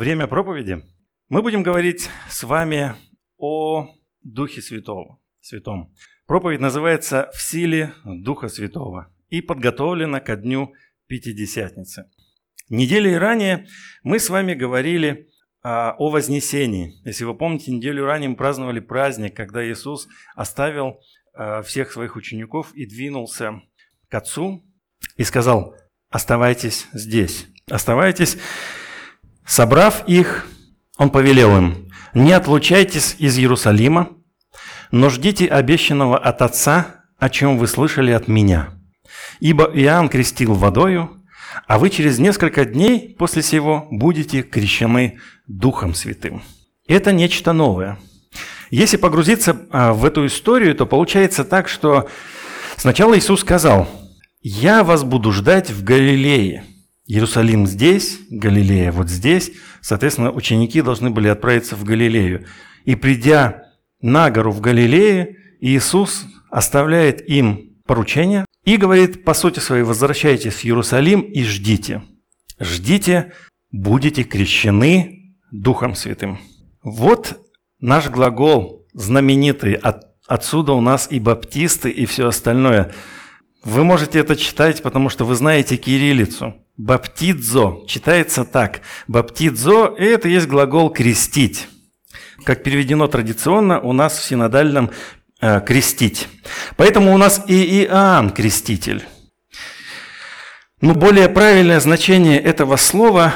Время проповеди. Мы будем говорить с вами о Духе Святого, Святом. Проповедь называется «В силе Духа Святого» и подготовлена ко дню Пятидесятницы. Неделей ранее мы с вами говорили а, о Вознесении. Если вы помните, неделю ранее мы праздновали праздник, когда Иисус оставил а, всех своих учеников и двинулся к Отцу и сказал, оставайтесь здесь, оставайтесь Собрав их, он повелел им, «Не отлучайтесь из Иерусалима, но ждите обещанного от Отца, о чем вы слышали от меня. Ибо Иоанн крестил водою, а вы через несколько дней после сего будете крещены Духом Святым». Это нечто новое. Если погрузиться а, в эту историю, то получается так, что сначала Иисус сказал, «Я вас буду ждать в Галилее». Иерусалим здесь, Галилея вот здесь. Соответственно, ученики должны были отправиться в Галилею. И придя на гору в Галилее, Иисус оставляет им поручение и говорит, по сути своей, возвращайтесь в Иерусалим и ждите. Ждите, будете крещены Духом Святым. Вот наш глагол знаменитый. От, отсюда у нас и баптисты, и все остальное. Вы можете это читать, потому что вы знаете кириллицу. Баптидзо читается так. Баптидзо – это есть глагол «крестить». Как переведено традиционно у нас в синодальном э, «крестить». Поэтому у нас и Иоанн – креститель. Но более правильное значение этого слова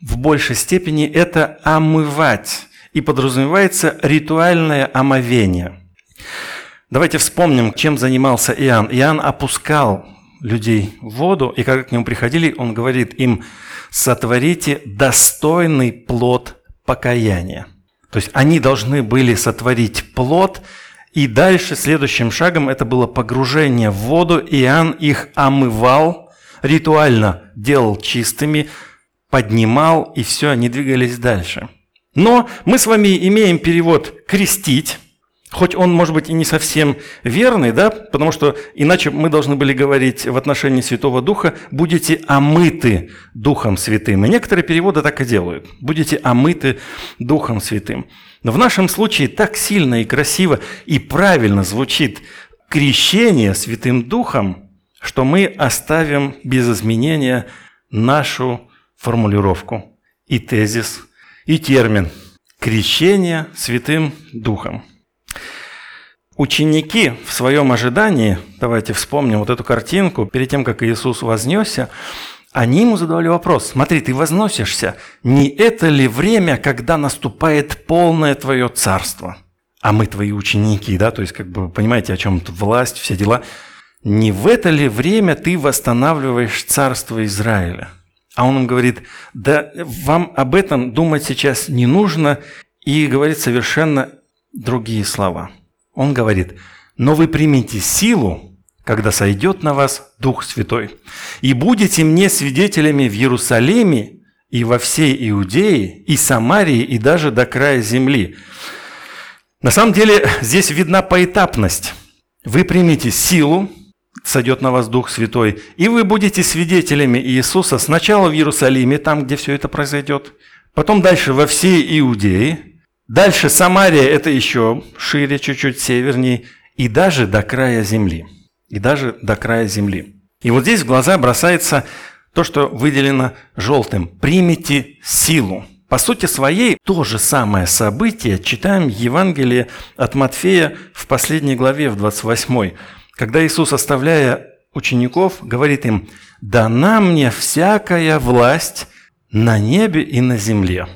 в большей степени – это «омывать». И подразумевается ритуальное омовение. Давайте вспомним, чем занимался Иоанн. Иоанн опускал людей в воду, и когда к нему приходили, он говорит им, сотворите достойный плод покаяния. То есть они должны были сотворить плод, и дальше следующим шагом это было погружение в воду. Иоанн их омывал, ритуально делал чистыми, поднимал, и все, они двигались дальше. Но мы с вами имеем перевод «крестить», Хоть он, может быть, и не совсем верный, да, потому что иначе мы должны были говорить в отношении Святого Духа «будете омыты Духом Святым». И некоторые переводы так и делают. «Будете омыты Духом Святым». Но в нашем случае так сильно и красиво и правильно звучит крещение Святым Духом, что мы оставим без изменения нашу формулировку и тезис, и термин «крещение Святым Духом». Ученики в своем ожидании, давайте вспомним вот эту картинку, перед тем, как Иисус вознесся, они ему задавали вопрос, смотри, ты возносишься, не это ли время, когда наступает полное твое царство? А мы твои ученики, да, то есть как бы понимаете, о чем тут власть, все дела. Не в это ли время ты восстанавливаешь царство Израиля? А он им говорит, да вам об этом думать сейчас не нужно, и говорит совершенно другие слова – он говорит, но вы примите силу, когда сойдет на вас Дух Святой, и будете мне свидетелями в Иерусалиме и во всей Иудее, и Самарии, и даже до края земли. На самом деле здесь видна поэтапность. Вы примите силу, сойдет на вас Дух Святой, и вы будете свидетелями Иисуса сначала в Иерусалиме, там, где все это произойдет, потом дальше во всей Иудее, Дальше Самария – это еще шире, чуть-чуть севернее, и даже до края земли. И даже до края земли. И вот здесь в глаза бросается то, что выделено желтым. «Примите силу». По сути своей, то же самое событие читаем в Евангелии от Матфея в последней главе, в 28 когда Иисус, оставляя учеников, говорит им, «Дана мне всякая власть на небе и на земле»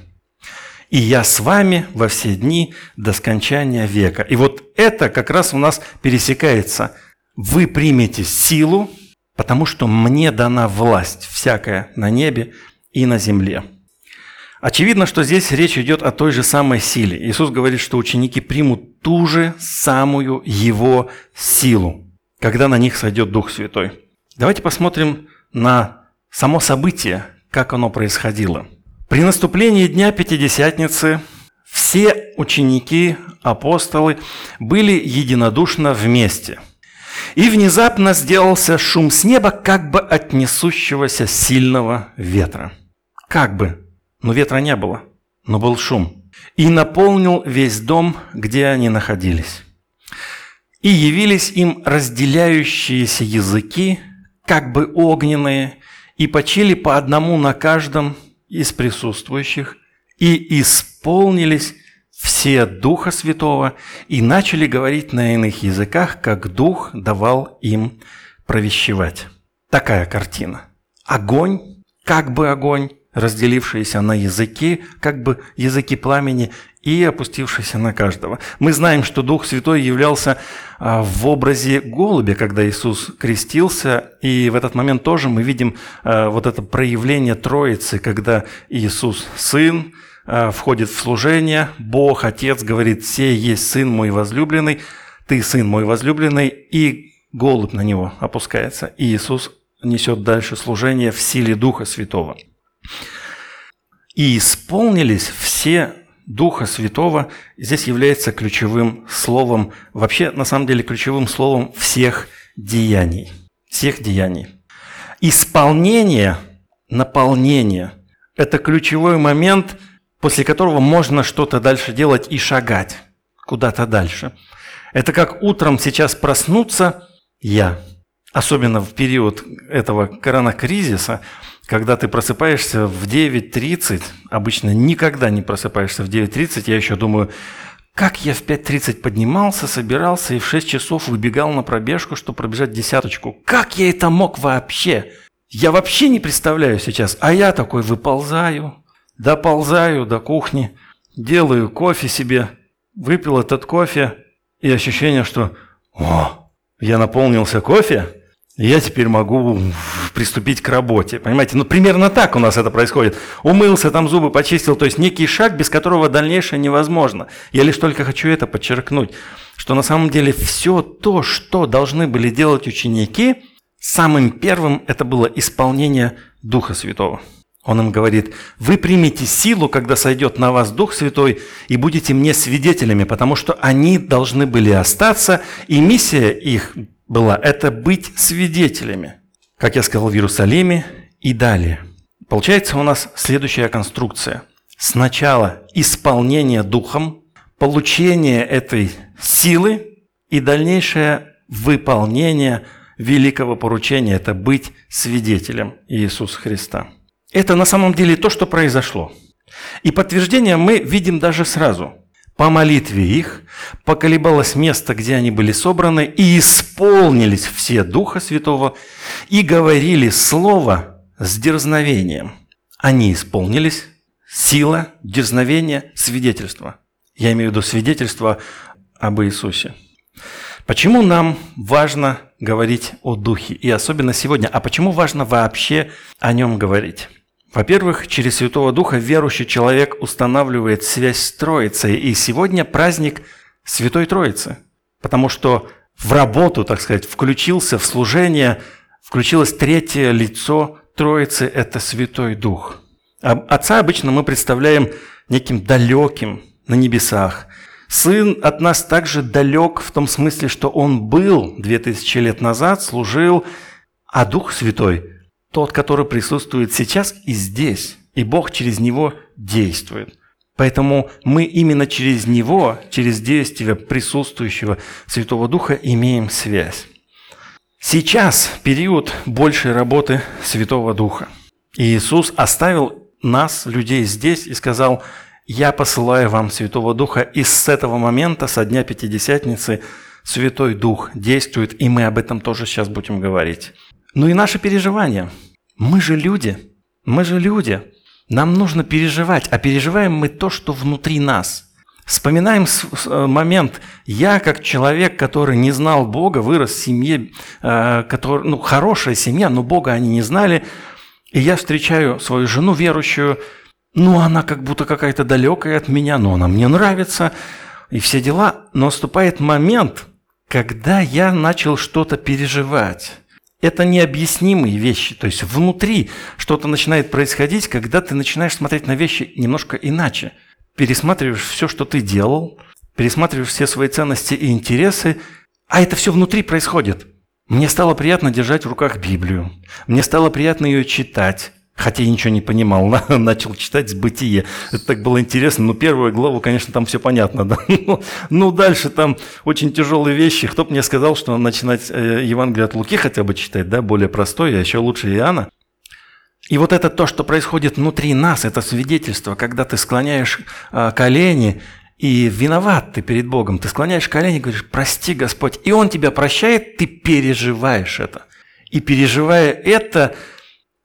и я с вами во все дни до скончания века. И вот это как раз у нас пересекается. Вы примете силу, потому что мне дана власть всякая на небе и на земле. Очевидно, что здесь речь идет о той же самой силе. Иисус говорит, что ученики примут ту же самую Его силу, когда на них сойдет Дух Святой. Давайте посмотрим на само событие, как оно происходило – при наступлении Дня Пятидесятницы все ученики, апостолы были единодушно вместе. И внезапно сделался шум с неба, как бы от несущегося сильного ветра. Как бы. но ветра не было, но был шум. И наполнил весь дом, где они находились. И явились им разделяющиеся языки, как бы огненные, и почили по одному на каждом из присутствующих, и исполнились все Духа Святого, и начали говорить на иных языках, как Дух давал им провещевать. Такая картина. Огонь, как бы огонь, разделившиеся на языки, как бы языки пламени, и опустившийся на каждого. Мы знаем, что Дух Святой являлся а, в образе голубя, когда Иисус крестился, и в этот момент тоже мы видим а, вот это проявление Троицы, когда Иисус Сын а, входит в служение, Бог, Отец говорит, «Сей есть Сын мой возлюбленный, ты Сын мой возлюбленный», и голубь на него опускается, и Иисус несет дальше служение в силе Духа Святого. И исполнились все Духа Святого здесь является ключевым словом, вообще на самом деле ключевым словом всех деяний. Всех деяний. Исполнение, наполнение – это ключевой момент, после которого можно что-то дальше делать и шагать куда-то дальше. Это как утром сейчас проснуться я, особенно в период этого коронакризиса – когда ты просыпаешься в 9.30, обычно никогда не просыпаешься в 9.30, я еще думаю, как я в 5.30 поднимался, собирался и в 6 часов выбегал на пробежку, чтобы пробежать десяточку. Как я это мог вообще? Я вообще не представляю сейчас. А я такой выползаю, доползаю до кухни, делаю кофе себе, выпил этот кофе, и ощущение, что «О, я наполнился кофе, я теперь могу приступить к работе. Понимаете, ну примерно так у нас это происходит. Умылся, там зубы почистил, то есть некий шаг, без которого дальнейшее невозможно. Я лишь только хочу это подчеркнуть, что на самом деле все то, что должны были делать ученики, самым первым это было исполнение Духа Святого. Он им говорит, вы примите силу, когда сойдет на вас Дух Святой, и будете мне свидетелями, потому что они должны были остаться, и миссия их была – это быть свидетелями, как я сказал, в Иерусалиме и далее. Получается у нас следующая конструкция. Сначала исполнение духом, получение этой силы и дальнейшее выполнение великого поручения – это быть свидетелем Иисуса Христа. Это на самом деле то, что произошло. И подтверждение мы видим даже сразу – по молитве их поколебалось место, где они были собраны, и исполнились все Духа Святого, и говорили Слово с дерзновением. Они исполнились, сила, дерзновение, свидетельство. Я имею в виду свидетельство об Иисусе. Почему нам важно говорить о Духе, и особенно сегодня, а почему важно вообще о нем говорить? Во-первых, через Святого Духа верующий человек устанавливает связь с Троицей. И сегодня праздник Святой Троицы. Потому что в работу, так сказать, включился в служение, включилось третье лицо Троицы – это Святой Дух. А Отца обычно мы представляем неким далеким на небесах. Сын от нас также далек в том смысле, что он был 2000 лет назад, служил, а Дух Святой – тот, который присутствует сейчас и здесь, и Бог через него действует. Поэтому мы именно через Него, через действие присутствующего Святого Духа имеем связь. Сейчас период большей работы Святого Духа. И Иисус оставил нас, людей здесь, и сказал, «Я посылаю вам Святого Духа». И с этого момента, со дня Пятидесятницы, Святой Дух действует, и мы об этом тоже сейчас будем говорить. Ну и наши переживания. Мы же люди. Мы же люди. Нам нужно переживать, а переживаем мы то, что внутри нас. Вспоминаем э, момент, я как человек, который не знал Бога, вырос в семье, э, который, ну, хорошая семья, но Бога они не знали, и я встречаю свою жену верующую, ну, она как будто какая-то далекая от меня, но она мне нравится, и все дела. Но наступает момент, когда я начал что-то переживать. Это необъяснимые вещи. То есть внутри что-то начинает происходить, когда ты начинаешь смотреть на вещи немножко иначе. Пересматриваешь все, что ты делал, пересматриваешь все свои ценности и интересы, а это все внутри происходит. Мне стало приятно держать в руках Библию. Мне стало приятно ее читать, хотя я ничего не понимал, начал читать бытие. Это так было интересно. Ну, первую главу, конечно, там все понятно, да. Ну, ну дальше там очень тяжелые вещи. Кто бы мне сказал, что начинать э, Евангелие от Луки хотя бы читать, да, более простой, а еще лучше Иоанна. И вот это то, что происходит внутри нас, это свидетельство, когда ты склоняешь э, колени и виноват ты перед Богом, ты склоняешь колени и говоришь, прости, Господь, и Он тебя прощает, ты переживаешь это. И переживая это,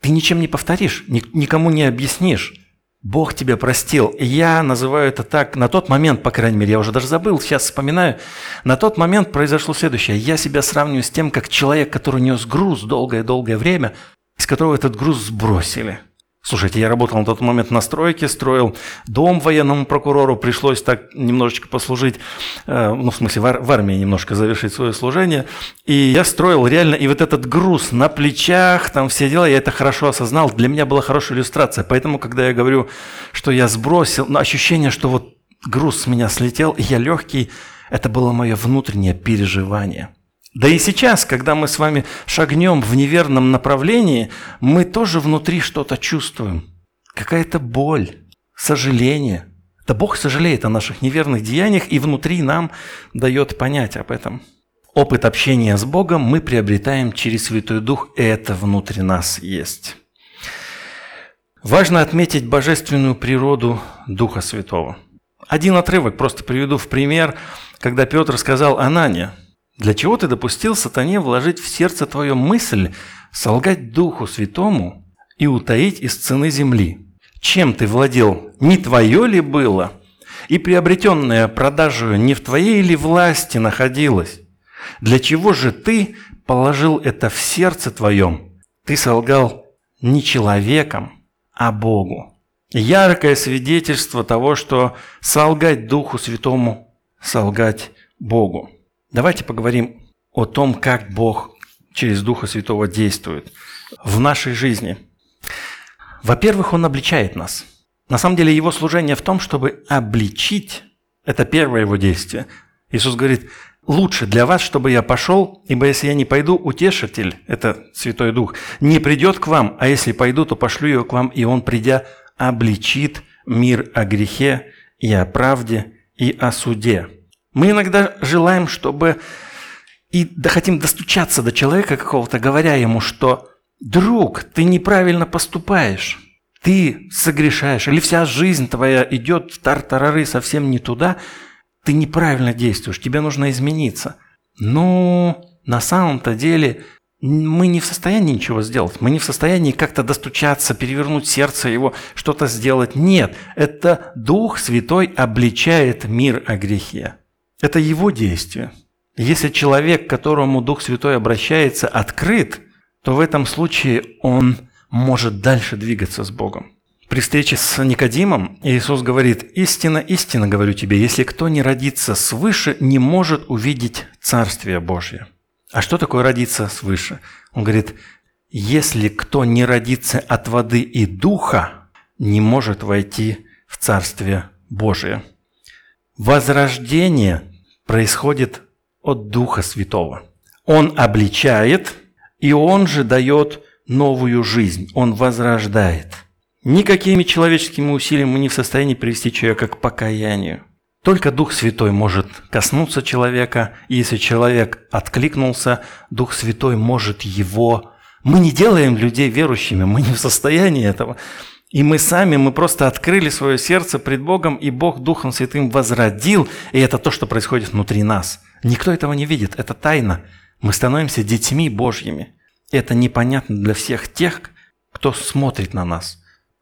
ты ничем не повторишь, никому не объяснишь. Бог тебя простил. И я называю это так, на тот момент, по крайней мере, я уже даже забыл, сейчас вспоминаю, на тот момент произошло следующее. Я себя сравниваю с тем, как человек, который нес груз долгое-долгое время, из которого этот груз сбросили – Слушайте, я работал на тот момент на стройке, строил дом военному прокурору, пришлось так немножечко послужить, э, ну, в смысле, в, армии немножко завершить свое служение. И я строил реально, и вот этот груз на плечах, там все дела, я это хорошо осознал. Для меня была хорошая иллюстрация. Поэтому, когда я говорю, что я сбросил, ну, ощущение, что вот груз с меня слетел, и я легкий, это было мое внутреннее переживание – да и сейчас, когда мы с вами шагнем в неверном направлении, мы тоже внутри что-то чувствуем. Какая-то боль, сожаление. Да Бог сожалеет о наших неверных деяниях и внутри нам дает понять об этом. Опыт общения с Богом мы приобретаем через Святой Дух, и это внутри нас есть. Важно отметить божественную природу Духа Святого. Один отрывок просто приведу в пример, когда Петр сказал Анане – для чего ты допустил сатане вложить в сердце твою мысль солгать Духу Святому и утаить из цены земли? Чем ты владел? Не твое ли было? И приобретенное продажу не в твоей ли власти находилось? Для чего же ты положил это в сердце твоем? Ты солгал не человеком, а Богу. Яркое свидетельство того, что солгать Духу Святому, солгать Богу. Давайте поговорим о том, как Бог через Духа Святого действует в нашей жизни. Во-первых, Он обличает нас. На самом деле Его служение в том, чтобы обличить. Это первое Его действие. Иисус говорит, лучше для вас, чтобы я пошел, ибо если я не пойду, утешитель, это Святой Дух, не придет к вам, а если пойду, то пошлю его к вам, и он, придя, обличит мир о грехе и о правде и о суде. Мы иногда желаем, чтобы и да хотим достучаться до человека какого-то, говоря ему, что «Друг, ты неправильно поступаешь, ты согрешаешь, или вся жизнь твоя идет в тартарары совсем не туда, ты неправильно действуешь, тебе нужно измениться». Но на самом-то деле мы не в состоянии ничего сделать. Мы не в состоянии как-то достучаться, перевернуть сердце его, что-то сделать. Нет, это Дух Святой обличает мир о грехе. Это его действие. Если человек, к которому Дух Святой обращается, открыт, то в этом случае он может дальше двигаться с Богом. При встрече с Никодимом Иисус говорит, «Истина, истина говорю тебе, если кто не родится свыше, не может увидеть Царствие Божье». А что такое родиться свыше? Он говорит, если кто не родится от воды и духа, не может войти в Царствие Божие. Возрождение происходит от Духа Святого. Он обличает, и Он же дает новую жизнь, Он возрождает. Никакими человеческими усилиями мы не в состоянии привести человека к покаянию. Только Дух Святой может коснуться человека, и если человек откликнулся, Дух Святой может его... Мы не делаем людей верующими, мы не в состоянии этого. И мы сами, мы просто открыли свое сердце пред Богом, и Бог Духом Святым возродил, и это то, что происходит внутри нас. Никто этого не видит, это тайна. Мы становимся детьми Божьими. Это непонятно для всех тех, кто смотрит на нас.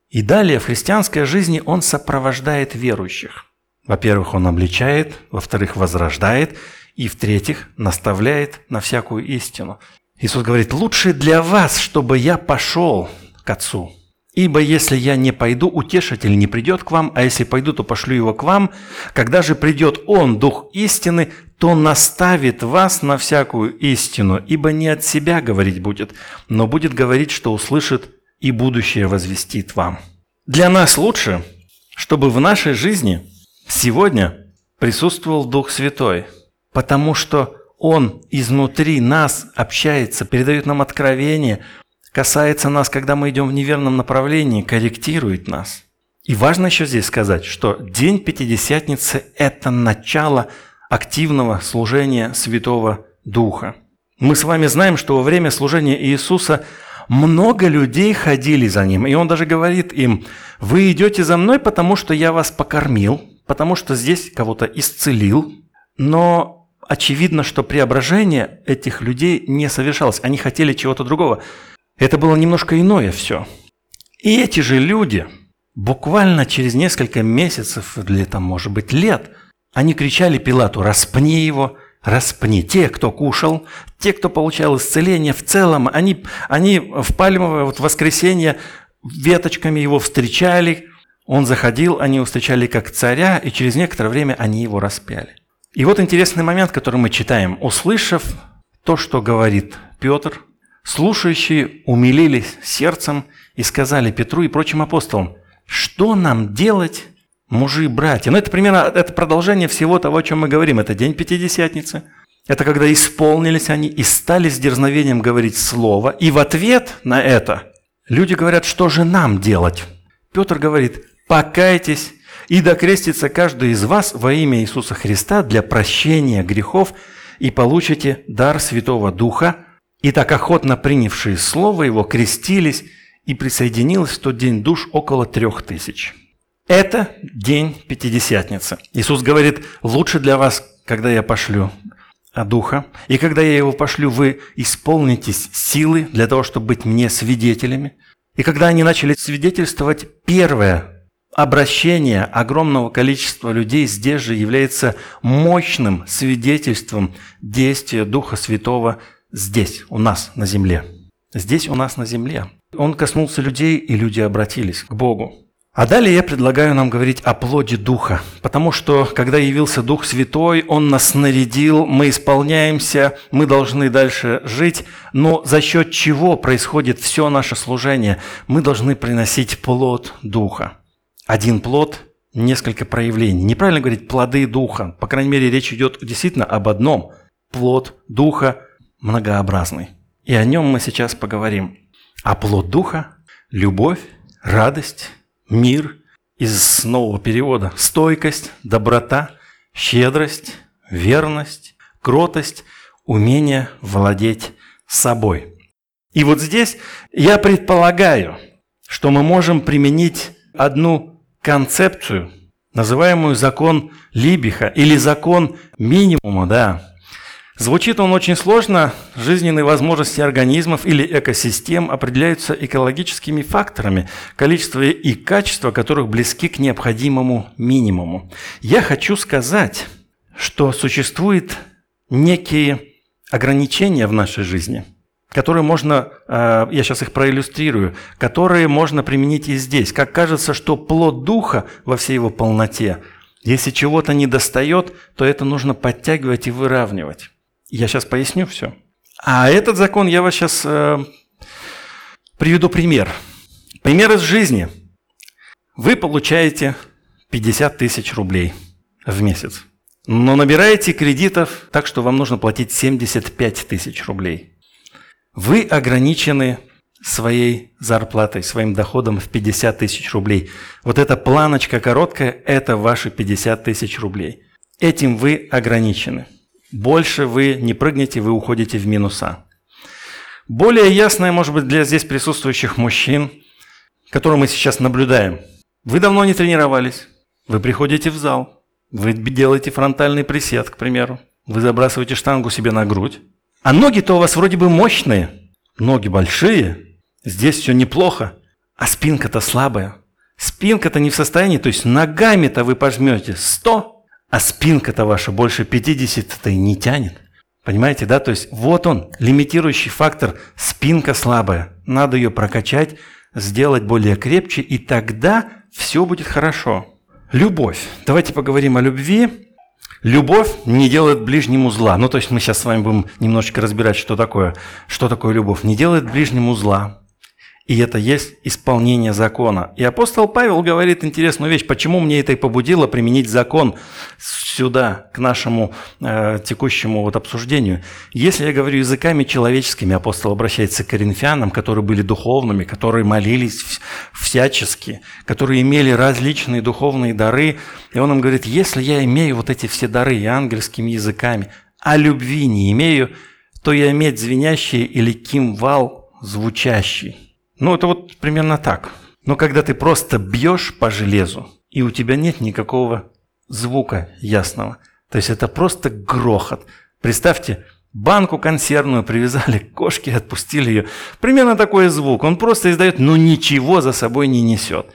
И далее в христианской жизни Он сопровождает верующих. Во-первых, Он обличает, во-вторых, возрождает, и в-третьих, наставляет на всякую истину. Иисус говорит, лучше для вас, чтобы я пошел к Отцу, Ибо если я не пойду, утешитель не придет к вам, а если пойду, то пошлю его к вам. Когда же придет он, Дух истины, то наставит вас на всякую истину, ибо не от себя говорить будет, но будет говорить, что услышит и будущее возвестит вам. Для нас лучше, чтобы в нашей жизни сегодня присутствовал Дух Святой, потому что Он изнутри нас общается, передает нам откровение – касается нас, когда мы идем в неверном направлении, корректирует нас. И важно еще здесь сказать, что День Пятидесятницы – это начало активного служения Святого Духа. Мы с вами знаем, что во время служения Иисуса много людей ходили за Ним. И Он даже говорит им, вы идете за мной, потому что я вас покормил, потому что здесь кого-то исцелил. Но очевидно, что преображение этих людей не совершалось. Они хотели чего-то другого. Это было немножко иное все. И эти же люди буквально через несколько месяцев или там, может быть, лет, они кричали Пилату, распни его, распни. Те, кто кушал, те, кто получал исцеление, в целом, они, они в пальмовое вот воскресенье веточками его встречали, он заходил, они его встречали как царя, и через некоторое время они его распяли. И вот интересный момент, который мы читаем. «Услышав то, что говорит Петр, слушающие умилились сердцем и сказали Петру и прочим апостолам, что нам делать, мужи и братья? Ну, это примерно это продолжение всего того, о чем мы говорим. Это день Пятидесятницы. Это когда исполнились они и стали с дерзновением говорить слово. И в ответ на это люди говорят, что же нам делать? Петр говорит, покайтесь и докрестится каждый из вас во имя Иисуса Христа для прощения грехов и получите дар Святого Духа. И так охотно принявшие Слово Его крестились, и присоединилось в тот день душ около трех тысяч. Это день Пятидесятницы. Иисус говорит, лучше для вас, когда я пошлю Духа, и когда я его пошлю, вы исполнитесь силы для того, чтобы быть мне свидетелями. И когда они начали свидетельствовать, первое обращение огромного количества людей здесь же является мощным свидетельством действия Духа Святого здесь, у нас на земле. Здесь у нас на земле. Он коснулся людей, и люди обратились к Богу. А далее я предлагаю нам говорить о плоде Духа, потому что, когда явился Дух Святой, Он нас нарядил, мы исполняемся, мы должны дальше жить, но за счет чего происходит все наше служение? Мы должны приносить плод Духа. Один плод – несколько проявлений. Неправильно говорить плоды Духа, по крайней мере, речь идет действительно об одном. Плод Духа многообразный. И о нем мы сейчас поговорим. А плод Духа – любовь, радость, мир из нового перевода – стойкость, доброта, щедрость, верность, кротость, умение владеть собой. И вот здесь я предполагаю, что мы можем применить одну концепцию, называемую закон Либиха или закон минимума, да, Звучит он очень сложно. Жизненные возможности организмов или экосистем определяются экологическими факторами, количество и качество которых близки к необходимому минимуму. Я хочу сказать, что существуют некие ограничения в нашей жизни, которые можно, э, я сейчас их проиллюстрирую, которые можно применить и здесь. Как кажется, что плод духа во всей его полноте, если чего-то не достает, то это нужно подтягивать и выравнивать. Я сейчас поясню все. А этот закон я вас сейчас э, приведу пример. Пример из жизни. Вы получаете 50 тысяч рублей в месяц, но набираете кредитов так, что вам нужно платить 75 тысяч рублей. Вы ограничены своей зарплатой, своим доходом в 50 тысяч рублей. Вот эта планочка короткая – это ваши 50 тысяч рублей. Этим вы ограничены – больше вы не прыгнете, вы уходите в минуса. Более ясное, может быть, для здесь присутствующих мужчин, которые мы сейчас наблюдаем. Вы давно не тренировались, вы приходите в зал, вы делаете фронтальный присед, к примеру, вы забрасываете штангу себе на грудь, а ноги-то у вас вроде бы мощные, ноги большие, здесь все неплохо, а спинка-то слабая. Спинка-то не в состоянии, то есть ногами-то вы пожмете 100, а спинка-то ваша больше 50-то и не тянет. Понимаете, да? То есть вот он, лимитирующий фактор, спинка слабая. Надо ее прокачать, сделать более крепче, и тогда все будет хорошо. Любовь. Давайте поговорим о любви. Любовь не делает ближнему зла. Ну, то есть мы сейчас с вами будем немножечко разбирать, что такое, что такое любовь. Не делает ближнему зла, И это есть исполнение закона. И апостол Павел говорит интересную вещь, почему мне это и побудило применить закон сюда, к нашему э, текущему вот обсуждению. Если я говорю языками человеческими, апостол обращается к коринфянам, которые были духовными, которые молились всячески, которые имели различные духовные дары. И он им говорит, если я имею вот эти все дары и ангельскими языками, а любви не имею, то я иметь звенящий или кимвал звучащий. Ну, это вот примерно так. Но когда ты просто бьешь по железу, и у тебя нет никакого звука ясного, то есть это просто грохот. Представьте, банку консервную привязали к кошке, отпустили ее. Примерно такой звук. Он просто издает, но ничего за собой не несет.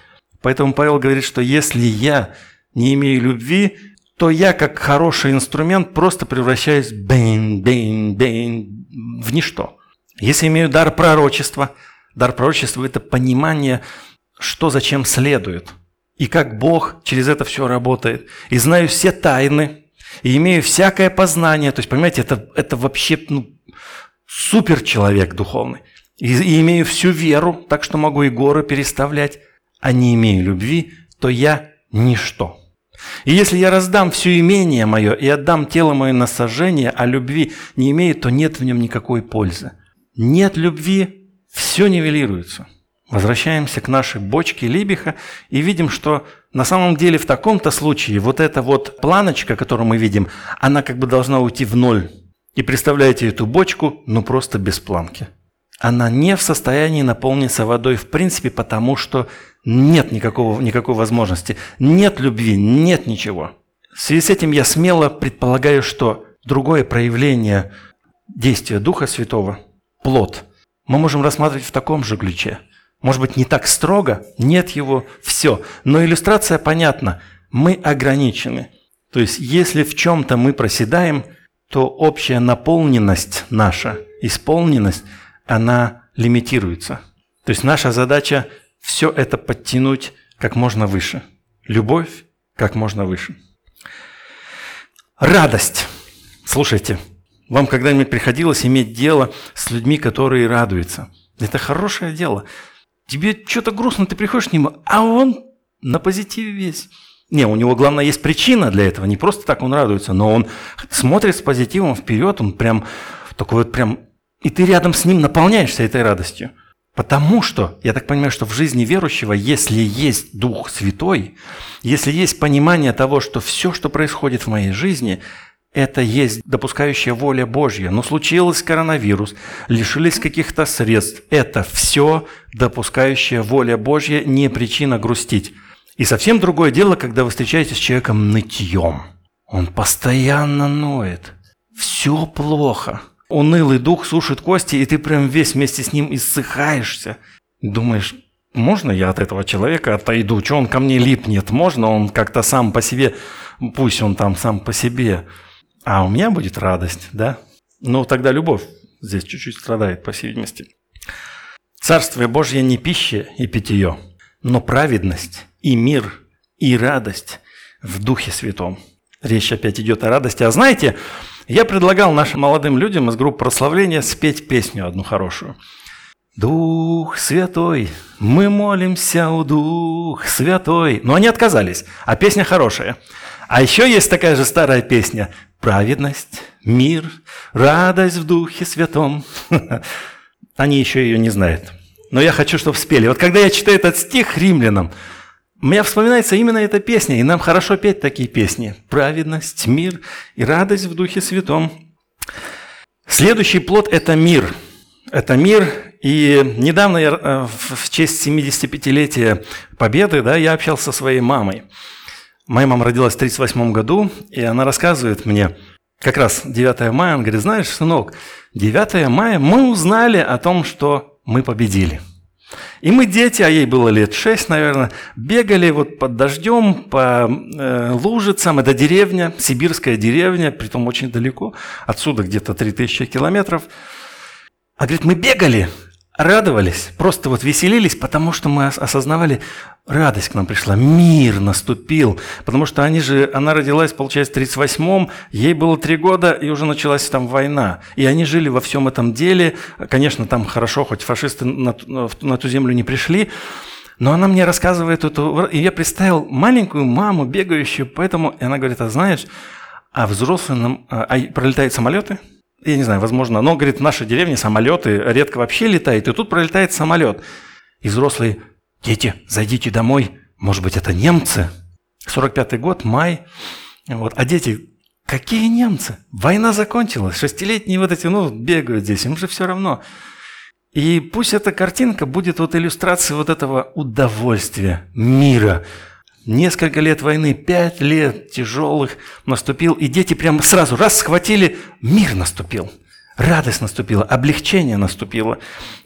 Поэтому Павел говорит, что если я не имею любви, то я как хороший инструмент просто превращаюсь бэйн, бэйн, бэйн, в ничто. Если имею дар пророчества – Дар пророчества – это понимание, что зачем следует, и как Бог через это все работает. И знаю все тайны, и имею всякое познание. То есть, понимаете, это, это вообще ну, супер человек духовный. И, и имею всю веру, так что могу и горы переставлять. А не имею любви, то я ничто. И если я раздам все имение мое и отдам тело мое на сожжение, а любви не имею, то нет в нем никакой пользы. Нет любви, все нивелируется. Возвращаемся к нашей бочке Либиха и видим, что на самом деле в таком-то случае вот эта вот планочка, которую мы видим, она как бы должна уйти в ноль. И представляете эту бочку, ну просто без планки. Она не в состоянии наполниться водой в принципе, потому что нет никакого, никакой возможности, нет любви, нет ничего. В связи с этим я смело предполагаю, что другое проявление действия Духа Святого – плод – мы можем рассматривать в таком же ключе. Может быть, не так строго, нет его, все. Но иллюстрация понятна. Мы ограничены. То есть, если в чем-то мы проседаем, то общая наполненность наша, исполненность, она лимитируется. То есть наша задача все это подтянуть как можно выше. Любовь как можно выше. Радость. Слушайте, вам когда-нибудь приходилось иметь дело с людьми, которые радуются? Это хорошее дело. Тебе что-то грустно, ты приходишь к нему, а он на позитиве весь. Не, у него, главное, есть причина для этого. Не просто так он радуется, но он смотрит с позитивом вперед, он прям такой вот прям... И ты рядом с ним наполняешься этой радостью. Потому что, я так понимаю, что в жизни верующего, если есть Дух Святой, если есть понимание того, что все, что происходит в моей жизни, это есть допускающая воля Божья. Но случилось коронавирус, лишились каких-то средств. Это все допускающая воля Божья, не причина грустить. И совсем другое дело, когда вы встречаетесь с человеком нытьем. Он постоянно ноет. Все плохо. Унылый дух сушит кости, и ты прям весь вместе с ним иссыхаешься. Думаешь, можно я от этого человека отойду? Что он ко мне липнет? Можно он как-то сам по себе? Пусть он там сам по себе а у меня будет радость, да? Ну, тогда любовь здесь чуть-чуть страдает, по всей видимости. Царствие Божье не пища и питье, но праведность и мир и радость в Духе Святом. Речь опять идет о радости. А знаете, я предлагал нашим молодым людям из группы прославления спеть песню одну хорошую. Дух Святой, мы молимся у Дух Святой. Но они отказались, а песня хорошая. А еще есть такая же старая песня праведность, мир, радость в Духе Святом. Они еще ее не знают. Но я хочу, чтобы спели. Вот когда я читаю этот стих римлянам, мне вспоминается именно эта песня, и нам хорошо петь такие песни. Праведность, мир и радость в Духе Святом. Следующий плод – это мир. Это мир, и недавно я э, в честь 75-летия Победы да, я общался со своей мамой. Моя мама родилась в 1938 году, и она рассказывает мне, как раз 9 мая, она говорит, знаешь, сынок, 9 мая мы узнали о том, что мы победили. И мы дети, а ей было лет 6, наверное, бегали вот под дождем по э, лужицам. Это деревня, сибирская деревня, притом очень далеко. Отсюда где-то 3000 километров. А говорит, мы бегали, радовались, просто вот веселились, потому что мы осознавали, радость к нам пришла, мир наступил, потому что они же, она родилась, получается, в 38-м, ей было три года, и уже началась там война. И они жили во всем этом деле, конечно, там хорошо, хоть фашисты на, на, ту землю не пришли, но она мне рассказывает эту... И я представил маленькую маму, бегающую, поэтому... И она говорит, а знаешь, а взрослым... А, а пролетают самолеты? Я не знаю, возможно. Но, говорит, в нашей деревне самолеты редко вообще летают. И тут пролетает самолет. И взрослые, дети, зайдите домой. Может быть, это немцы? 45-й год, май. Вот. А дети, какие немцы? Война закончилась. Шестилетние вот эти, ну, бегают здесь. Им же все равно. И пусть эта картинка будет вот иллюстрацией вот этого удовольствия, мира. Несколько лет войны, пять лет тяжелых наступил, и дети прямо сразу раз схватили, мир наступил. Радость наступила, облегчение наступило.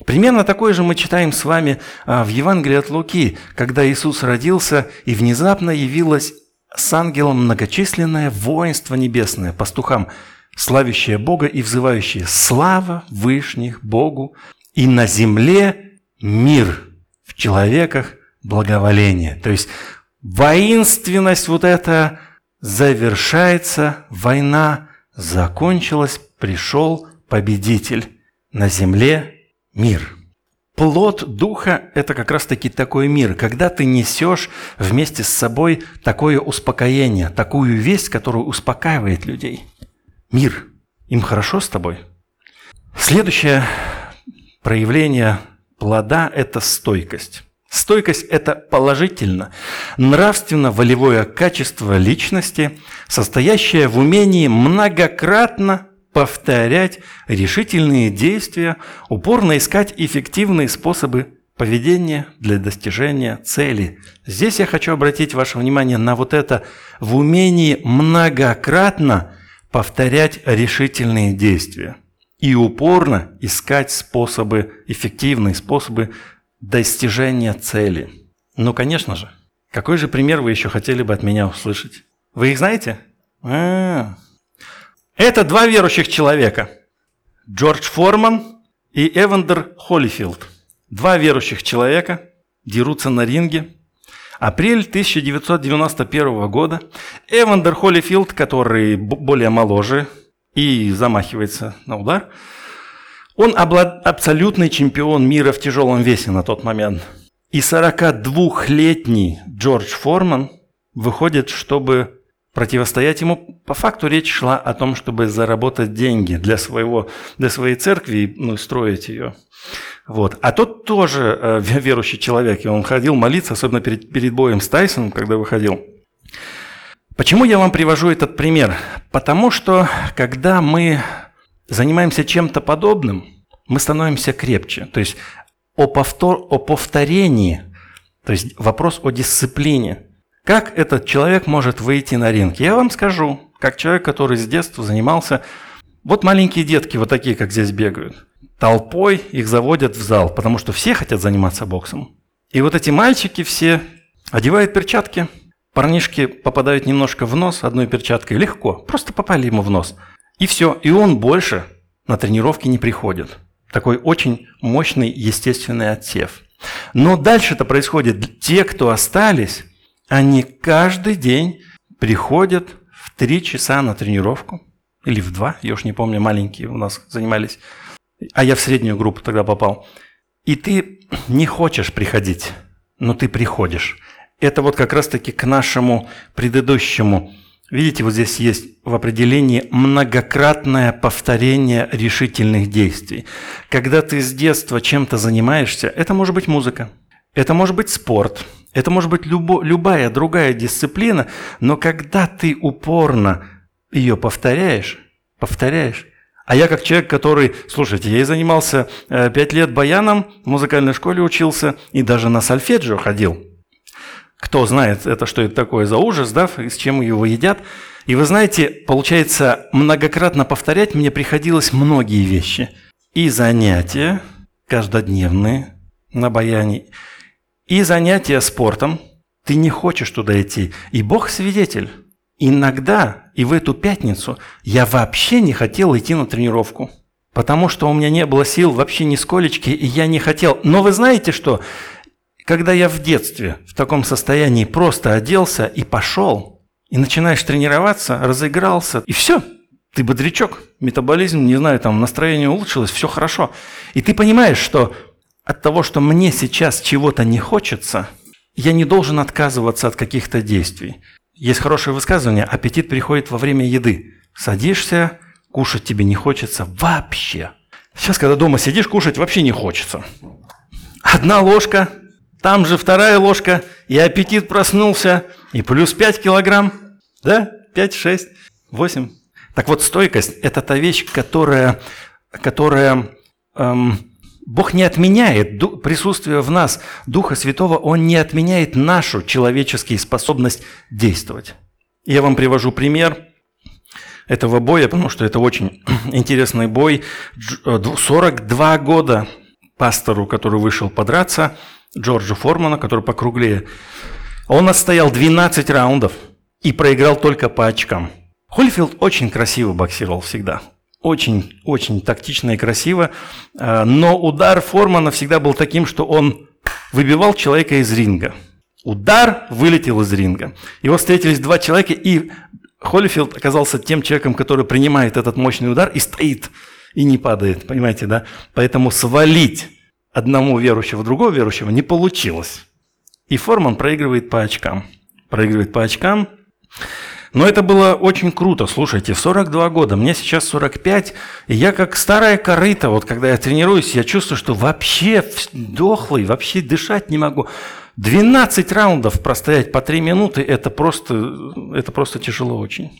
Примерно такое же мы читаем с вами а, в Евангелии от Луки, когда Иисус родился, и внезапно явилось с ангелом многочисленное воинство небесное, пастухам, славящее Бога и взывающее «Слава Вышних Богу и на земле мир, в человеках благоволение. То есть воинственность вот эта завершается, война закончилась, пришел победитель. На земле мир. Плод Духа – это как раз-таки такой мир, когда ты несешь вместе с собой такое успокоение, такую весть, которая успокаивает людей. Мир. Им хорошо с тобой? Следующее проявление плода – это стойкость. Стойкость – это положительно, нравственно-волевое качество личности, состоящее в умении многократно повторять решительные действия, упорно искать эффективные способы поведения для достижения цели. Здесь я хочу обратить ваше внимание на вот это в умении многократно повторять решительные действия и упорно искать способы, эффективные способы достижения цели. Ну, конечно же. Какой же пример вы еще хотели бы от меня услышать? Вы их знаете? А-а-а. Это два верующих человека. Джордж Форман и Эвандер Холлифилд. Два верующих человека дерутся на ринге. Апрель 1991 года. Эвандер Холлифилд, который более моложе и замахивается на удар. Он облад... абсолютный чемпион мира в тяжелом весе на тот момент. И 42-летний Джордж Форман выходит, чтобы противостоять ему. По факту речь шла о том, чтобы заработать деньги для, своего, для своей церкви ну, строить ее. Вот. А тот тоже э, верующий человек, и он ходил молиться, особенно перед, перед боем с Тайсоном, когда выходил. Почему я вам привожу этот пример? Потому что, когда мы занимаемся чем-то подобным, мы становимся крепче. То есть о, повтор, о повторении, то есть вопрос о дисциплине. Как этот человек может выйти на ринг? Я вам скажу, как человек, который с детства занимался... Вот маленькие детки, вот такие, как здесь бегают. Толпой их заводят в зал, потому что все хотят заниматься боксом. И вот эти мальчики все одевают перчатки – Парнишки попадают немножко в нос одной перчаткой, легко, просто попали ему в нос. И все, и он больше на тренировки не приходит. Такой очень мощный естественный отсев. Но дальше-то происходит. Те, кто остались, они каждый день приходят в три часа на тренировку. Или в два, я уж не помню, маленькие у нас занимались. А я в среднюю группу тогда попал. И ты не хочешь приходить, но ты приходишь это вот как раз-таки к нашему предыдущему. Видите, вот здесь есть в определении многократное повторение решительных действий. Когда ты с детства чем-то занимаешься, это может быть музыка, это может быть спорт, это может быть любо, любая другая дисциплина, но когда ты упорно ее повторяешь, повторяешь, а я как человек, который, слушайте, я и занимался э, пять лет баяном, в музыкальной школе учился и даже на сольфеджио ходил – кто знает это, что это такое за ужас, да, с чем его едят. И вы знаете, получается, многократно повторять мне приходилось многие вещи. И занятия каждодневные на баяне, и занятия спортом. Ты не хочешь туда идти. И Бог свидетель. Иногда, и в эту пятницу, я вообще не хотел идти на тренировку. потому что у меня не было сил вообще нисколечки, и я не хотел. Но вы знаете что? Когда я в детстве в таком состоянии просто оделся и пошел, и начинаешь тренироваться, разыгрался, и все, ты бодрячок, метаболизм, не знаю, там настроение улучшилось, все хорошо. И ты понимаешь, что от того, что мне сейчас чего-то не хочется, я не должен отказываться от каких-то действий. Есть хорошее высказывание, аппетит приходит во время еды. Садишься, кушать тебе не хочется вообще. Сейчас, когда дома сидишь, кушать вообще не хочется. Одна ложка, там же вторая ложка, и аппетит проснулся, и плюс 5 килограмм, да? 5, 6, 8. Так вот, стойкость – это та вещь, которая, которая эм, Бог не отменяет присутствие в нас Духа Святого, Он не отменяет нашу человеческую способность действовать. Я вам привожу пример этого боя, потому что это очень интересный бой. 42 года пастору, который вышел подраться, Джорджу Формана, который покруглее, он отстоял 12 раундов и проиграл только по очкам. Холлифилд очень красиво боксировал всегда. Очень, очень тактично и красиво. А, но удар Формана всегда был таким, что он выбивал человека из ринга. Удар вылетел из ринга. Его встретились два человека, и Холлифилд оказался тем человеком, который принимает этот мощный удар и стоит, и не падает, понимаете, да? Поэтому свалить одному верующего другого верующего не получилось. И Форман проигрывает по очкам. Проигрывает по очкам. Но это было очень круто. Слушайте, 42 года, мне сейчас 45, и я как старая корыта, вот когда я тренируюсь, я чувствую, что вообще дохлый, вообще дышать не могу. 12 раундов простоять по 3 минуты, это просто, это просто тяжело очень.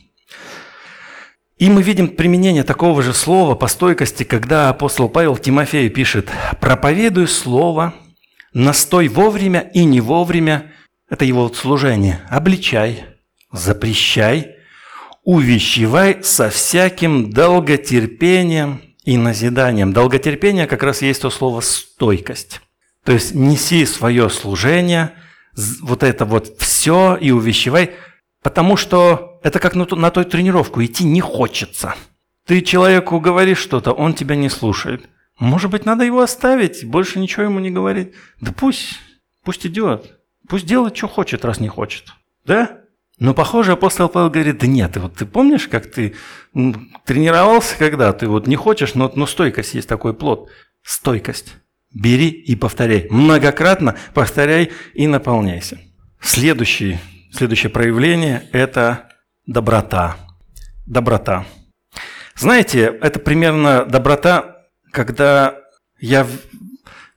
И мы видим применение такого же слова по стойкости, когда апостол Павел Тимофею пишет «проповедуй слово, настой вовремя и не вовремя» – это его служение, «обличай, запрещай, увещевай со всяким долготерпением и назиданием. Долготерпение как раз есть то слово «стойкость». То есть неси свое служение, вот это вот все и увещевай, потому что это как на, на той тренировку, идти не хочется. Ты человеку говоришь что-то, он тебя не слушает. Может быть, надо его оставить, больше ничего ему не говорить. Да пусть, пусть идет. Пусть делает, что хочет, раз не хочет. Да? Но, похоже, апостол Павел говорит, да нет, вот ты помнишь, как ты тренировался когда? Ты вот не хочешь, но, но стойкость есть такой плод. Стойкость. Бери и повторяй. Многократно повторяй и наполняйся. Следующий, следующее проявление – это доброта. Доброта. Знаете, это примерно доброта, когда я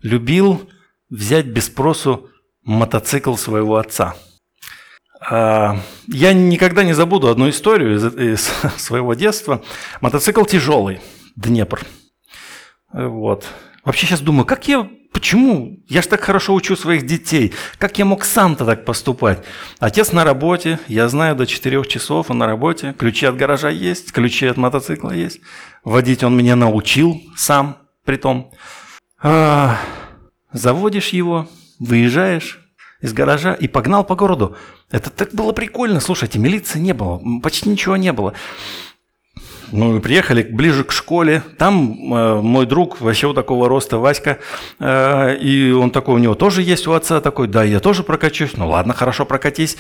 любил взять без спросу мотоцикл своего отца – а, я никогда не забуду одну историю из, своего детства. Мотоцикл тяжелый, Днепр. Вот. Вообще сейчас думаю, как я, почему? Я же так хорошо учу своих детей. Как я мог сам-то так поступать? Отец на работе, я знаю, до 4 часов он на работе. Ключи от гаража есть, ключи от мотоцикла есть. Водить он меня научил сам, притом. А, заводишь его, выезжаешь, из гаража и погнал по городу. Это так было прикольно. Слушайте, милиции не было, почти ничего не было. Мы приехали ближе к школе. Там э, мой друг, вообще вот такого роста, Васька, э, и он такой, у него тоже есть у отца такой, да, я тоже прокачусь. Ну ладно, хорошо, прокатись.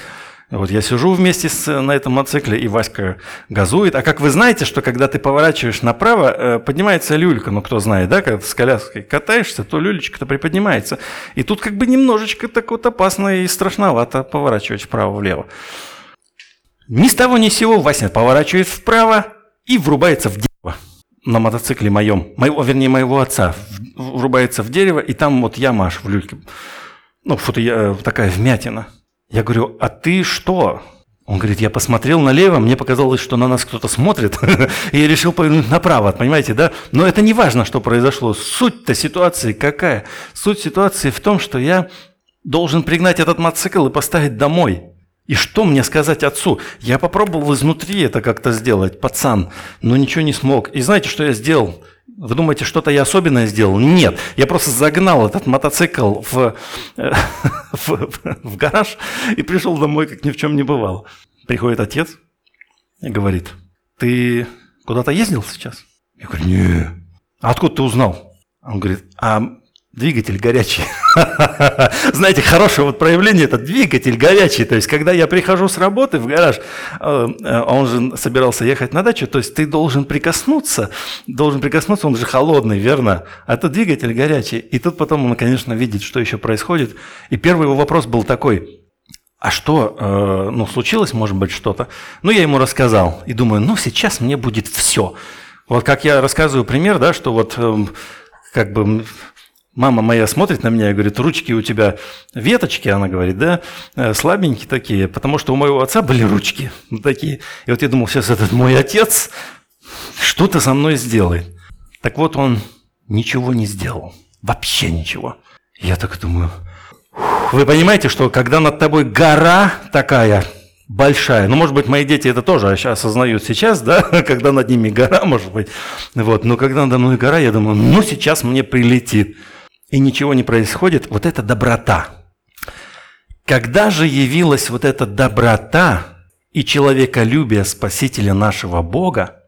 Вот я сижу вместе с, на этом мотоцикле, и Васька газует. А как вы знаете, что когда ты поворачиваешь направо, э, поднимается люлька. Ну, кто знает, да, когда с коляской катаешься, то люлечка-то приподнимается. И тут как бы немножечко так вот опасно и страшновато поворачивать вправо-влево. Ни с того ни с сего Вася поворачивает вправо и врубается в дерево на мотоцикле моем, моего, вернее, моего отца, врубается в дерево, и там вот яма аж в люльке. Ну, что-то э, такая вмятина. Я говорю, а ты что? Он говорит, я посмотрел налево, мне показалось, что на нас кто-то смотрит, и я решил повернуть направо, понимаете, да? Но это не важно, что произошло. Суть-то ситуации какая? Суть ситуации в том, что я должен пригнать этот мотоцикл и поставить домой. И что мне сказать отцу? Я попробовал изнутри это как-то сделать, пацан, но ничего не смог. И знаете, что я сделал? Вы думаете, что-то я особенное сделал? Нет, я просто загнал этот мотоцикл в, э, в, в гараж и пришел домой, как ни в чем не бывало. Приходит отец и говорит, ты куда-то ездил сейчас? Я говорю, не. А откуда ты узнал? Он говорит, а двигатель горячий. Знаете, хорошее вот проявление – это двигатель горячий. То есть, когда я прихожу с работы в гараж, а он же собирался ехать на дачу, то есть ты должен прикоснуться, должен прикоснуться, он же холодный, верно? А это двигатель горячий. И тут потом он, конечно, видит, что еще происходит. И первый его вопрос был такой, а что, э, ну, случилось, может быть, что-то? Ну, я ему рассказал и думаю, ну, сейчас мне будет все. Вот как я рассказываю пример, да, что вот э, как бы мама моя смотрит на меня и говорит, ручки у тебя веточки, она говорит, да, э, слабенькие такие, потому что у моего отца были ручки такие. И вот я думал, сейчас этот мой отец что-то со мной сделает. Так вот, он ничего не сделал, вообще ничего. Я так думаю, вы понимаете, что когда над тобой гора такая большая, ну, может быть, мои дети это тоже осознают сейчас, да, когда над ними гора, может быть, вот, но когда надо мной гора, я думаю, ну, сейчас мне прилетит, и ничего не происходит, вот это доброта. Когда же явилась вот эта доброта и человеколюбие Спасителя нашего Бога,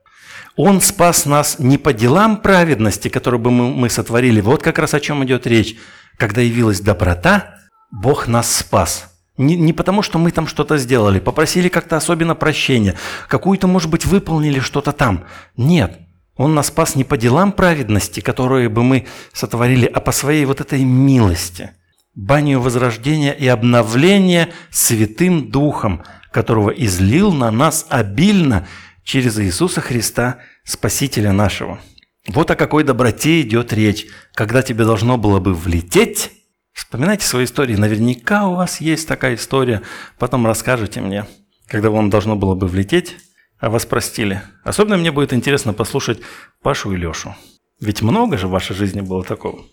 Он спас нас не по делам праведности, которые бы мы, сотворили, вот как раз о чем идет речь, когда явилась доброта – Бог нас спас. Не, не потому, что мы там что-то сделали, попросили как-то особенно прощения, какую-то, может быть, выполнили что-то там. Нет, Он нас спас не по делам праведности, которые бы мы сотворили, а по своей вот этой милости, банию возрождения и обновления Святым Духом, которого излил на нас обильно через Иисуса Христа, Спасителя нашего. Вот о какой доброте идет речь, когда тебе должно было бы влететь Вспоминайте свои истории. Наверняка у вас есть такая история. Потом расскажите мне, когда вам должно было бы влететь, а вас простили. Особенно мне будет интересно послушать Пашу и Лешу. Ведь много же в вашей жизни было такого.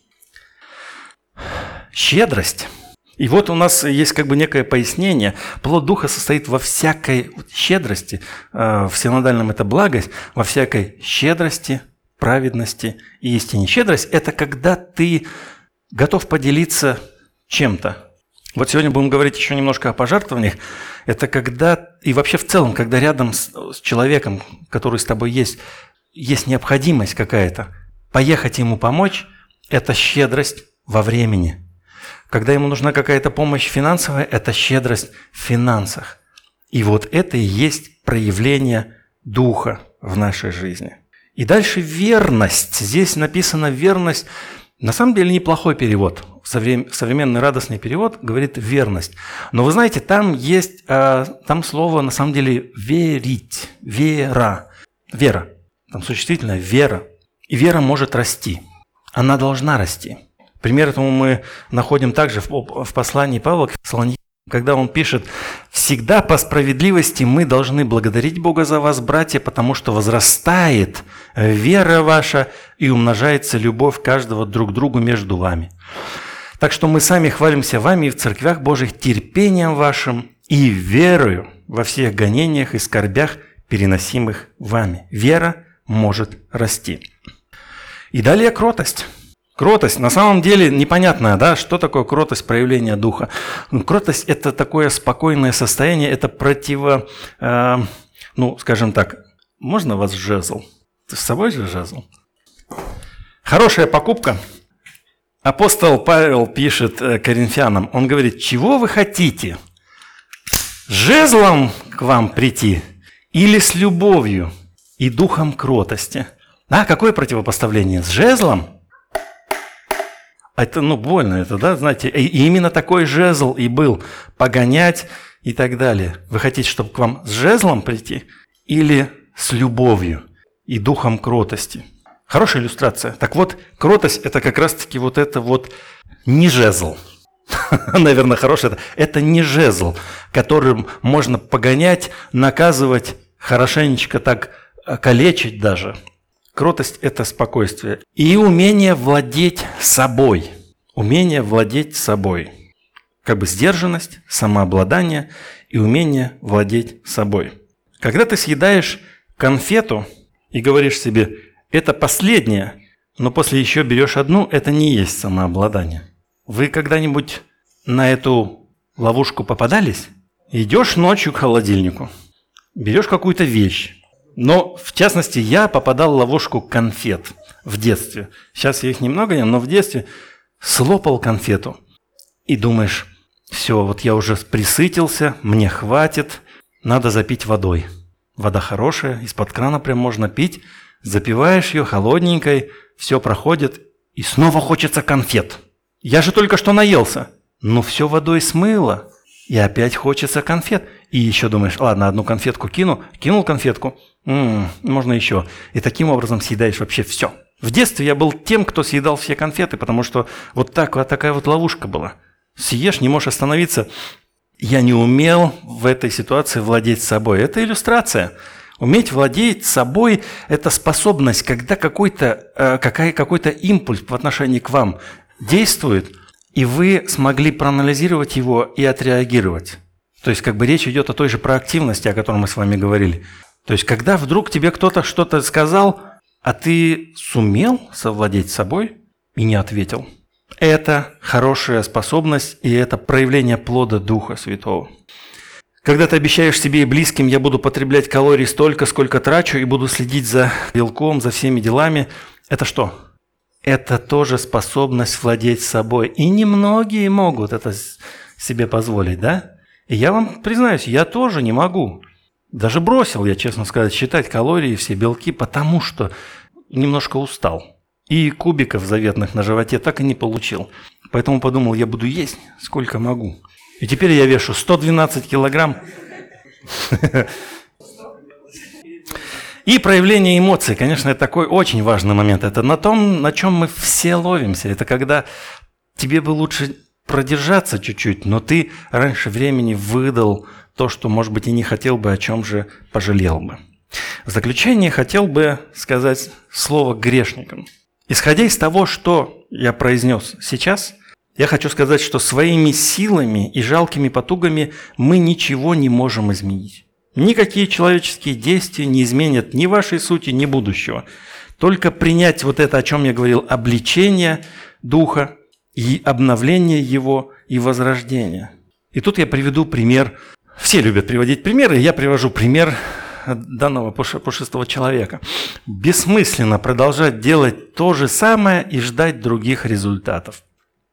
Щедрость. И вот у нас есть как бы некое пояснение. Плод Духа состоит во всякой щедрости, э, в синодальном это благость, во всякой щедрости, праведности и истине. Щедрость – это когда ты готов поделиться чем-то. Вот сегодня будем говорить еще немножко о пожертвованиях. Это когда, и вообще в целом, когда рядом с, с человеком, который с тобой есть, есть необходимость какая-то, поехать ему помочь, это щедрость во времени. Когда ему нужна какая-то помощь финансовая, это щедрость в финансах. И вот это и есть проявление духа в нашей жизни. И дальше верность. Здесь написано верность на самом деле неплохой перевод. Современный радостный перевод говорит верность. Но вы знаете, там есть, а, там слово на самом деле верить, вера, вера. Там существительное вера. И вера может расти. Она должна расти. Пример этому мы находим также в послании Павла к Фессалоникам когда он пишет, «Всегда по справедливости мы должны благодарить Бога за вас, братья, потому что возрастает вера ваша и умножается любовь каждого друг к другу между вами». Так что мы сами хвалимся вами и в церквях Божьих терпением вашим и верою во всех гонениях и скорбях, переносимых вами. Вера может расти. И далее кротость. Кротость, на самом деле непонятно, да, что такое кротость проявления духа. Кротость – это такое спокойное состояние, это противо, э, ну, скажем так, можно вас жезл? Ты с собой же жезл? Хорошая покупка. Апостол Павел пишет э, коринфянам, он говорит, чего вы хотите? жезлом к вам прийти или с любовью и духом кротости? А какое противопоставление? С жезлом – это, ну, больно это, да, знаете. И именно такой жезл и был. Погонять и так далее. Вы хотите, чтобы к вам с жезлом прийти? Или с любовью и духом кротости? Хорошая иллюстрация. Так вот, кротость – это как раз-таки вот это вот не жезл. Наверное, хорошее. Это не жезл, которым можно погонять, наказывать, хорошенечко так калечить даже – Кротость – это спокойствие. И умение владеть собой. Умение владеть собой. Как бы сдержанность, самообладание и умение владеть собой. Когда ты съедаешь конфету и говоришь себе, это последнее, но после еще берешь одну, это не есть самообладание. Вы когда-нибудь на эту ловушку попадались? Идешь ночью к холодильнику, берешь какую-то вещь, Но, в частности, я попадал в ловушку конфет в детстве. Сейчас я их немного ем, но в детстве слопал конфету. И думаешь, все, вот я уже присытился, мне хватит, надо запить водой. Вода хорошая, из-под крана прям можно пить. Запиваешь ее холодненькой, все проходит, и снова хочется конфет. Я же только что наелся. Но все водой смыло. И опять хочется конфет. И еще думаешь, ладно, одну конфетку кину. Кинул конфетку. М-м, можно еще. И таким образом съедаешь вообще все. В детстве я был тем, кто съедал все конфеты, потому что вот, так, вот такая вот ловушка была. Съешь, не можешь остановиться. Я не умел в этой ситуации владеть собой. Это иллюстрация. Уметь владеть собой – это способность, когда какой-то э, какой, какой-то импульс в отношении к вам действует, и вы смогли проанализировать его и отреагировать. То есть как бы речь идет о той же проактивности, о которой мы с вами говорили. То есть когда вдруг тебе кто-то что-то сказал, а ты сумел совладеть собой и не ответил. Это хорошая способность, и это проявление плода Духа Святого. Когда ты обещаешь себе и близким, я буду потреблять калорий столько, сколько трачу, и буду следить за белком, за всеми делами, это что? Это тоже способность владеть собой. И немногие могут это себе позволить, да? И я вам признаюсь, я тоже не могу. Даже бросил я, честно сказать, считать калории, все белки, потому что немножко устал. И кубиков заветных на животе так и не получил. Поэтому подумал, я буду есть сколько могу. И теперь я вешу 112 килограмм. И проявление эмоций, конечно, это такой очень важный момент. Это на том, на чем мы все ловимся. Это когда тебе бы лучше продержаться чуть-чуть, но ты раньше времени выдал то, что, может быть, и не хотел бы, о чем же пожалел бы. В заключение хотел бы сказать слово грешникам. Исходя из того, что я произнес сейчас – я хочу сказать, что своими силами и жалкими потугами мы ничего не можем изменить. Никакие человеческие действия не изменят ни вашей сути, ни будущего. Только принять вот это, о чем я говорил, обличение духа и обновление его и возрождение. И тут я приведу пример. Все любят приводить примеры, я привожу пример данного пушистого человека. Бессмысленно продолжать делать то же самое и ждать других результатов.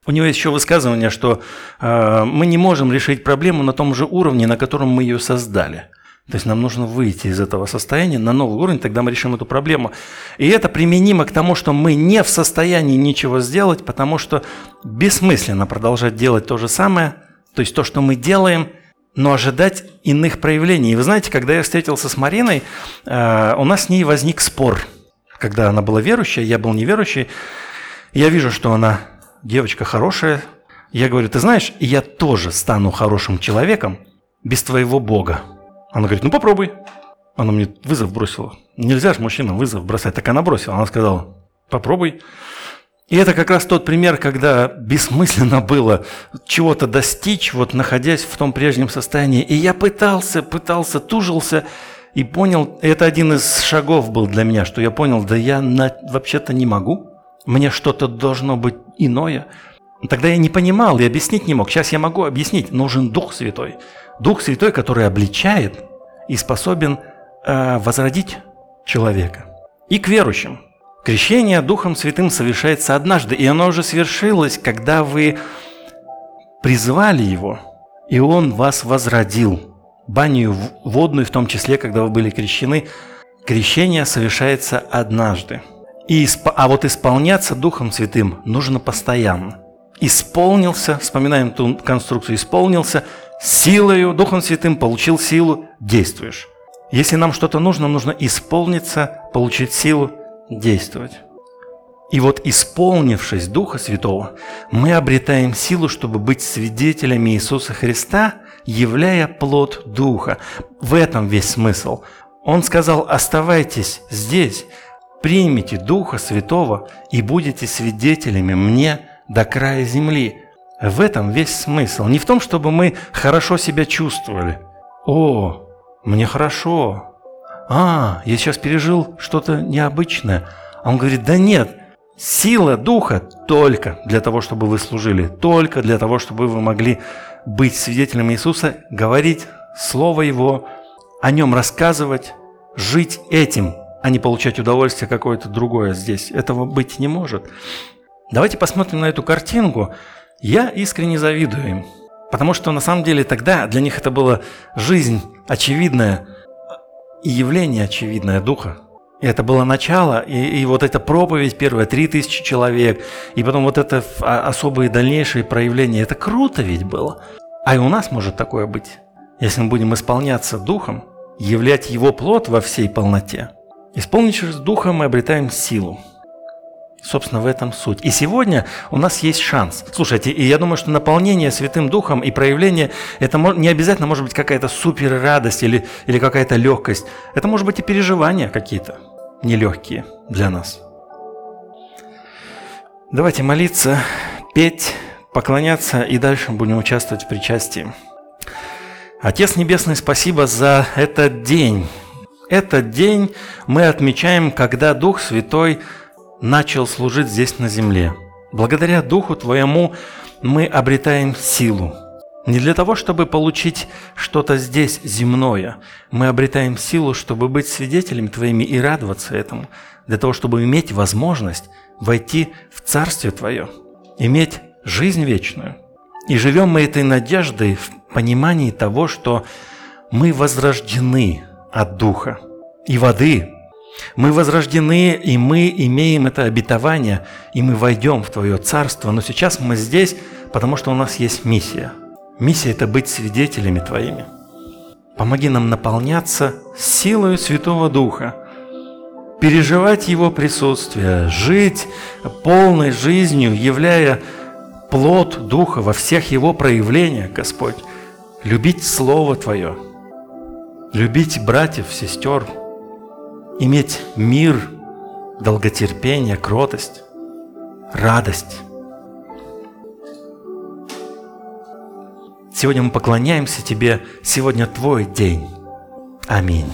У него есть еще высказывание, что э, мы не можем решить проблему на том же уровне, на котором мы ее создали. То есть нам нужно выйти из этого состояния на новый уровень, тогда мы решим эту проблему. И это применимо к тому, что мы не в состоянии ничего сделать, потому что бессмысленно продолжать делать то же самое, то есть то, что мы делаем, но ожидать иных проявлений. И вы знаете, когда я встретился с Мариной, э, у нас с ней возник спор. Когда она была верующая, я был неверующий, я вижу, что она девочка хорошая. Я говорю, ты знаешь, я тоже стану хорошим человеком без твоего Бога. Она говорит, ну попробуй. Она мне вызов бросила. Нельзя же мужчинам вызов бросать. Так она бросила. Она сказала, попробуй. И это как раз тот пример, когда бессмысленно было чего-то достичь, вот находясь в том прежнем состоянии. И я пытался, пытался, тужился и понял, это один из шагов был для меня, что я понял, да я на, вообще-то не могу. Мне что-то должно быть иное. Тогда я не понимал и объяснить не мог. Сейчас я могу объяснить. Нужен Дух Святой. Дух Святой, который обличает и способен э, возродить человека. И к верующим. Крещение Духом Святым совершается однажды, и оно уже свершилось, когда вы призвали Его, и Он вас возродил. Баню водную, в том числе, когда вы были крещены, крещение совершается однажды. И, а вот исполняться Духом Святым нужно постоянно. Исполнился, вспоминаем ту конструкцию, исполнился силою, Духом Святым получил силу, действуешь. Если нам что-то нужно, нужно исполниться, получить силу, действовать. И вот исполнившись Духа Святого, мы обретаем силу, чтобы быть свидетелями Иисуса Христа, являя плод Духа. В этом весь смысл. Он сказал, оставайтесь здесь, примите Духа Святого и будете свидетелями мне до края земли. В этом весь смысл. Не в том, чтобы мы хорошо себя чувствовали. О, мне хорошо. А, я сейчас пережил что-то необычное. А он говорит, да нет, сила Духа только для того, чтобы вы служили, только для того, чтобы вы могли быть свидетелями Иисуса, говорить Слово Его, о Нем рассказывать, жить этим, а не получать удовольствие какое-то другое здесь. Этого быть не может. Давайте посмотрим на эту картинку. Я искренне завидую им. Потому что на самом деле тогда для них это была жизнь очевидная и явление очевидное Духа. И это было начало, и, и вот эта проповедь первая, три тысячи человек, и потом вот это особые дальнейшие проявления, это круто ведь было. А и у нас может такое быть, если мы будем исполняться Духом, являть Его плод во всей полноте. Исполнившись Духом, мы обретаем силу. Собственно, в этом суть. И сегодня у нас есть шанс. Слушайте, и я думаю, что наполнение Святым Духом и проявление, это не обязательно может быть какая-то супер радость или, или какая-то легкость. Это может быть и переживания какие-то нелегкие для нас. Давайте молиться, петь, поклоняться и дальше будем участвовать в причастии. Отец Небесный, спасибо за этот день. Этот день мы отмечаем, когда Дух Святой – начал служить здесь на земле. Благодаря Духу Твоему мы обретаем силу. Не для того, чтобы получить что-то здесь земное. Мы обретаем силу, чтобы быть свидетелями Твоими и радоваться этому. Для того, чтобы иметь возможность войти в Царствие Твое, иметь жизнь вечную. И живем мы этой надеждой в понимании того, что мы возрождены от Духа и воды, мы возрождены, и мы имеем это обетование, и мы войдем в Твое Царство. Но сейчас мы здесь, потому что у нас есть миссия. Миссия – это быть свидетелями Твоими. Помоги нам наполняться силой Святого Духа, переживать Его присутствие, жить полной жизнью, являя плод Духа во всех Его проявлениях, Господь, любить Слово Твое, любить братьев, сестер – иметь мир, долготерпение, кротость, радость. Сегодня мы поклоняемся Тебе, сегодня Твой день. Аминь.